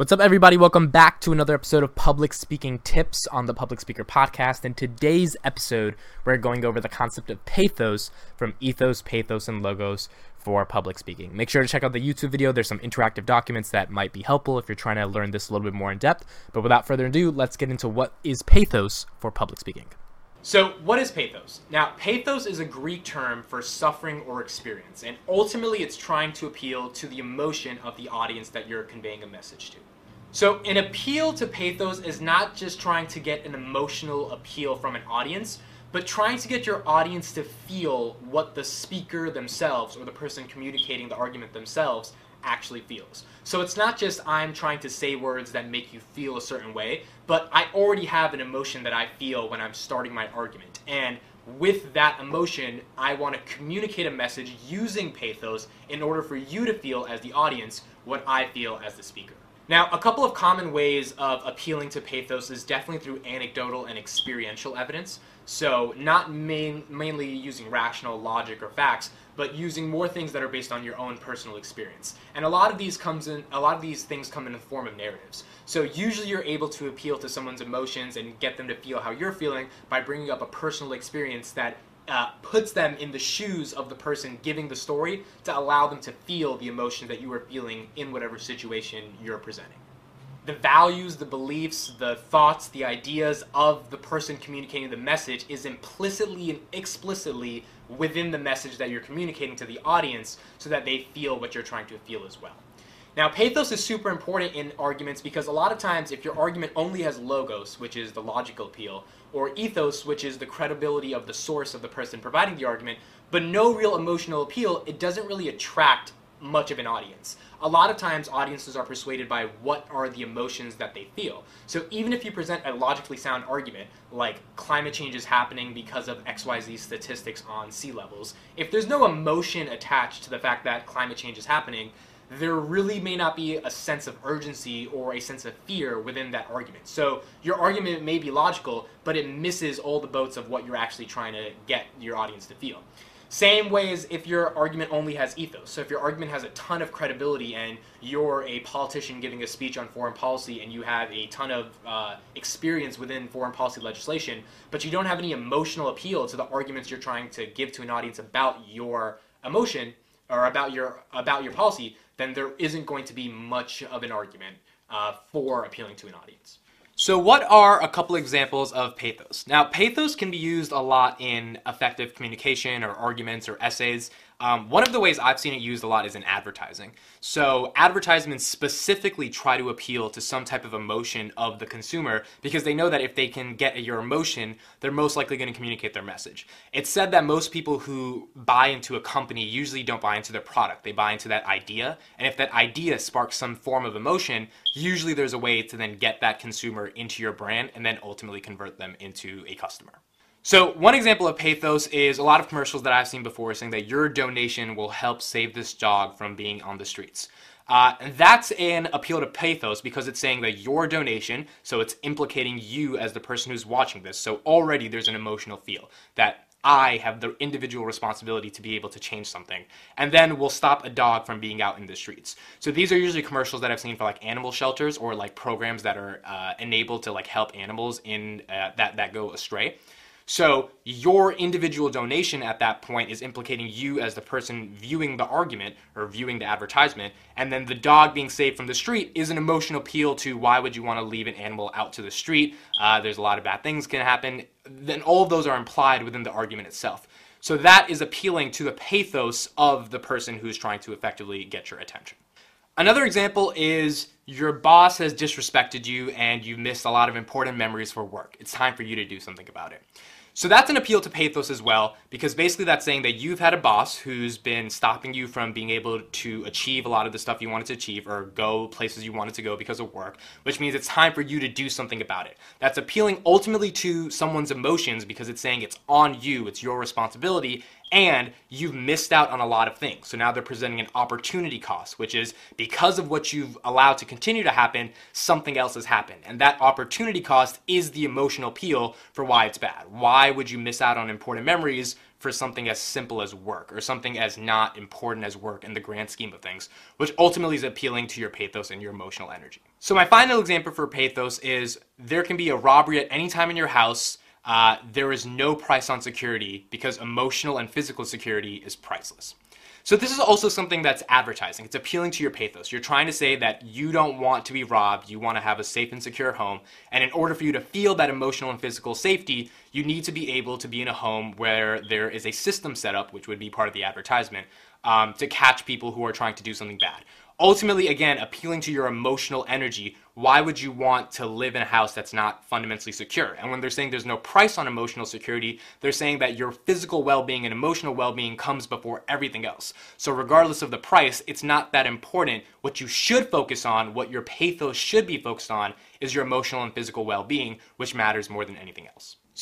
What's up, everybody? Welcome back to another episode of Public Speaking Tips on the Public Speaker Podcast. In today's episode, we're going over the concept of pathos from ethos, pathos, and logos for public speaking. Make sure to check out the YouTube video. There's some interactive documents that might be helpful if you're trying to learn this a little bit more in depth. But without further ado, let's get into what is pathos for public speaking. So, what is pathos? Now, pathos is a Greek term for suffering or experience, and ultimately it's trying to appeal to the emotion of the audience that you're conveying a message to. So, an appeal to pathos is not just trying to get an emotional appeal from an audience, but trying to get your audience to feel what the speaker themselves or the person communicating the argument themselves actually feels. So it's not just I'm trying to say words that make you feel a certain way, but I already have an emotion that I feel when I'm starting my argument. And with that emotion, I want to communicate a message using pathos in order for you to feel as the audience what I feel as the speaker. Now, a couple of common ways of appealing to pathos is definitely through anecdotal and experiential evidence. So, not main, mainly using rational logic or facts, but using more things that are based on your own personal experience. And a lot of these comes in a lot of these things come in the form of narratives. So, usually you're able to appeal to someone's emotions and get them to feel how you're feeling by bringing up a personal experience that uh, puts them in the shoes of the person giving the story to allow them to feel the emotion that you are feeling in whatever situation you're presenting. The values, the beliefs, the thoughts, the ideas of the person communicating the message is implicitly and explicitly within the message that you're communicating to the audience so that they feel what you're trying to feel as well. Now, pathos is super important in arguments because a lot of times, if your argument only has logos, which is the logical appeal, or ethos, which is the credibility of the source of the person providing the argument, but no real emotional appeal, it doesn't really attract much of an audience. A lot of times, audiences are persuaded by what are the emotions that they feel. So, even if you present a logically sound argument, like climate change is happening because of XYZ statistics on sea levels, if there's no emotion attached to the fact that climate change is happening, there really may not be a sense of urgency or a sense of fear within that argument. So your argument may be logical, but it misses all the boats of what you're actually trying to get your audience to feel. Same way as if your argument only has ethos. So if your argument has a ton of credibility and you're a politician giving a speech on foreign policy and you have a ton of uh, experience within foreign policy legislation, but you don't have any emotional appeal to the arguments you're trying to give to an audience about your emotion or about your about your policy, then there isn't going to be much of an argument uh, for appealing to an audience. So, what are a couple examples of pathos? Now, pathos can be used a lot in effective communication or arguments or essays. Um, one of the ways I've seen it used a lot is in advertising. So, advertisements specifically try to appeal to some type of emotion of the consumer because they know that if they can get your emotion, they're most likely going to communicate their message. It's said that most people who buy into a company usually don't buy into their product, they buy into that idea. And if that idea sparks some form of emotion, usually there's a way to then get that consumer into your brand and then ultimately convert them into a customer. So, one example of pathos is a lot of commercials that I've seen before saying that your donation will help save this dog from being on the streets. Uh, that's an appeal to pathos because it's saying that your donation, so it's implicating you as the person who's watching this. So already there's an emotional feel that I have the individual responsibility to be able to change something. And then we'll stop a dog from being out in the streets. So these are usually commercials that I've seen for like animal shelters or like programs that are uh, enabled to like help animals in uh, that that go astray. So your individual donation at that point is implicating you as the person viewing the argument or viewing the advertisement, and then the dog being saved from the street is an emotional appeal to why would you want to leave an animal out to the street? Uh, there's a lot of bad things can happen. Then all of those are implied within the argument itself. So that is appealing to the pathos of the person who's trying to effectively get your attention. Another example is your boss has disrespected you and you've missed a lot of important memories for work. It's time for you to do something about it. So that's an appeal to pathos as well, because basically that's saying that you've had a boss who's been stopping you from being able to achieve a lot of the stuff you wanted to achieve or go places you wanted to go because of work, which means it's time for you to do something about it. That's appealing ultimately to someone's emotions because it's saying it's on you, it's your responsibility, and you've missed out on a lot of things. So now they're presenting an opportunity cost, which is because of what you've allowed to continue to happen, something else has happened. And that opportunity cost is the emotional appeal for why it's bad. Why would you miss out on important memories for something as simple as work or something as not important as work in the grand scheme of things, which ultimately is appealing to your pathos and your emotional energy. So, my final example for pathos is there can be a robbery at any time in your house. Uh, there is no price on security because emotional and physical security is priceless. So this is also something that's advertising. It's appealing to your pathos. You're trying to say that you don't want to be robbed, you want to have a safe and secure home, and in order for you to feel that emotional and physical safety, you need to be able to be in a home where there is a system set up, which would be part of the advertisement, um, to catch people who are trying to do something bad ultimately again appealing to your emotional energy. Why would you want to live in a house that's not fundamentally secure? And when they're saying there's no price on emotional security they're saying that your physical well-being and emotional well-being comes before everything else. So regardless of the price it's not that important. What you should focus on what your pathos should be focused on is your emotional and physical well-being which matters more than anything else